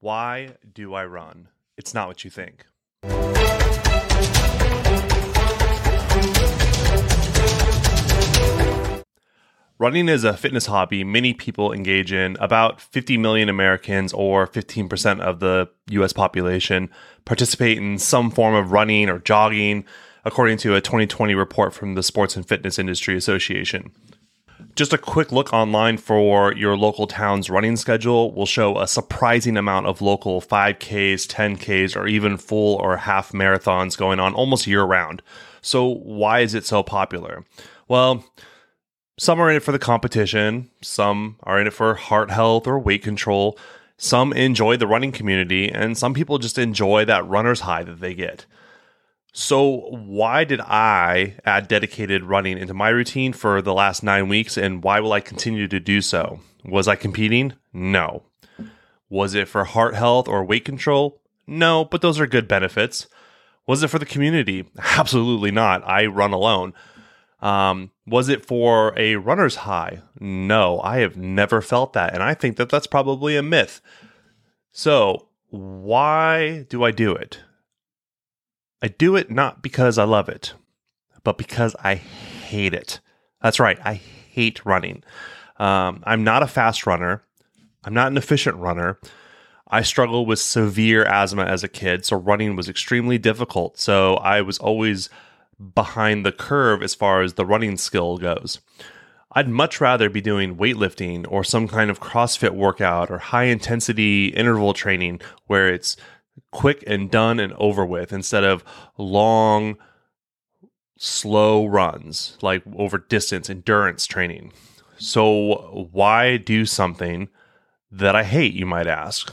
Why do I run? It's not what you think. Running is a fitness hobby many people engage in. About 50 million Americans, or 15% of the US population, participate in some form of running or jogging, according to a 2020 report from the Sports and Fitness Industry Association. Just a quick look online for your local town's running schedule will show a surprising amount of local 5Ks, 10Ks, or even full or half marathons going on almost year round. So, why is it so popular? Well, some are in it for the competition, some are in it for heart health or weight control, some enjoy the running community, and some people just enjoy that runner's high that they get. So, why did I add dedicated running into my routine for the last nine weeks, and why will I continue to do so? Was I competing? No. Was it for heart health or weight control? No, but those are good benefits. Was it for the community? Absolutely not. I run alone. Um, was it for a runner's high? No, I have never felt that. And I think that that's probably a myth. So, why do I do it? I do it not because I love it, but because I hate it. That's right, I hate running. Um, I'm not a fast runner, I'm not an efficient runner. I struggled with severe asthma as a kid, so running was extremely difficult. So I was always behind the curve as far as the running skill goes. I'd much rather be doing weightlifting or some kind of CrossFit workout or high intensity interval training where it's quick and done and over with instead of long, slow runs like over distance endurance training. So, why do something that I hate, you might ask?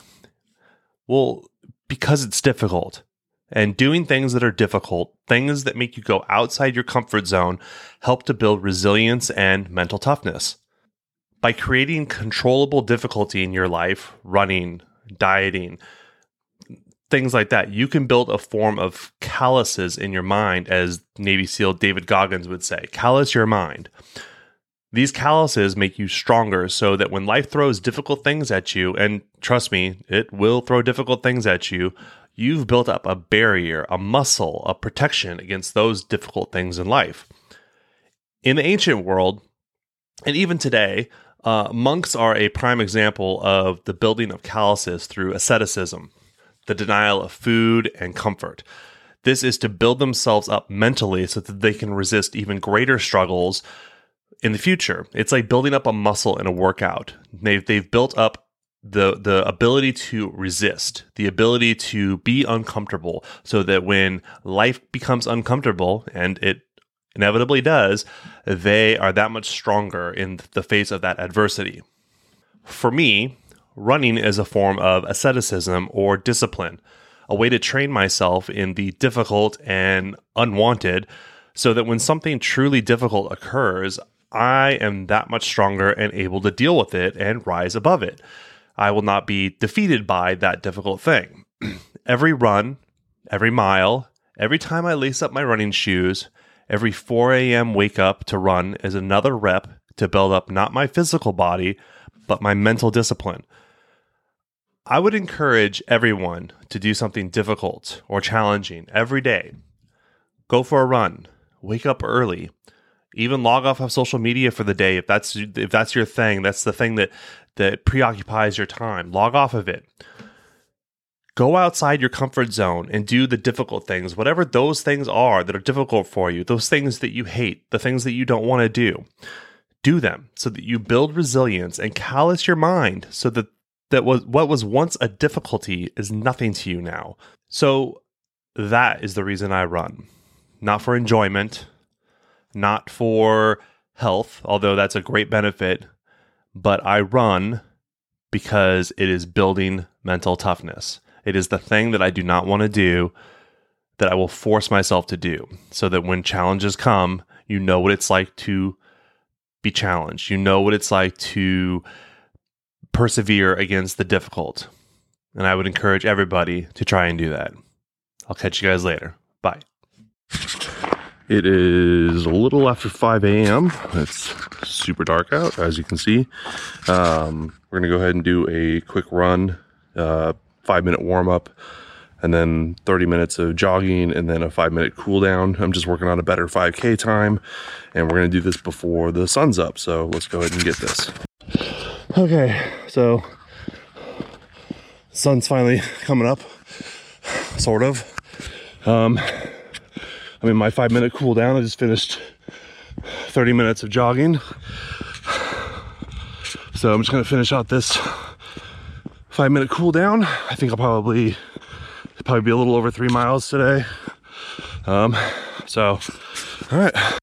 Well, because it's difficult. And doing things that are difficult, things that make you go outside your comfort zone, help to build resilience and mental toughness. By creating controllable difficulty in your life, running, dieting, things like that, you can build a form of calluses in your mind, as Navy SEAL David Goggins would say callus your mind. These calluses make you stronger so that when life throws difficult things at you, and trust me, it will throw difficult things at you, you've built up a barrier, a muscle, a protection against those difficult things in life. In the ancient world, and even today, uh, monks are a prime example of the building of calluses through asceticism, the denial of food and comfort. This is to build themselves up mentally so that they can resist even greater struggles in the future. It's like building up a muscle in a workout. They've, they've built up the the ability to resist, the ability to be uncomfortable, so that when life becomes uncomfortable, and it inevitably does, they are that much stronger in the face of that adversity. For me, running is a form of asceticism or discipline, a way to train myself in the difficult and unwanted, so that when something truly difficult occurs, I am that much stronger and able to deal with it and rise above it. I will not be defeated by that difficult thing. every run, every mile, every time I lace up my running shoes, every 4 a.m. wake up to run is another rep to build up not my physical body, but my mental discipline. I would encourage everyone to do something difficult or challenging every day. Go for a run, wake up early, even log off of social media for the day if that's if that's your thing. That's the thing that that preoccupies your time. Log off of it. Go outside your comfort zone and do the difficult things, whatever those things are that are difficult for you, those things that you hate, the things that you don't want to do. Do them so that you build resilience and callous your mind so that that was what was once a difficulty is nothing to you now. So that is the reason I run. Not for enjoyment, not for health, although that's a great benefit, but I run because it is building mental toughness. It is the thing that I do not want to do that I will force myself to do so that when challenges come, you know what it's like to be challenged. You know what it's like to persevere against the difficult. And I would encourage everybody to try and do that. I'll catch you guys later. Bye. It is a little after 5 a.m. It's super dark out, as you can see. Um, we're going to go ahead and do a quick run. Uh, five minute warm up and then 30 minutes of jogging and then a five minute cool down. I'm just working on a better 5K time and we're going to do this before the sun's up. So let's go ahead and get this. Okay, so sun's finally coming up, sort of. Um, I'm in my five minute cool down. I just finished 30 minutes of jogging. So I'm just gonna finish out this five minute cool down. I think I'll probably probably be a little over three miles today. Um, so, all right.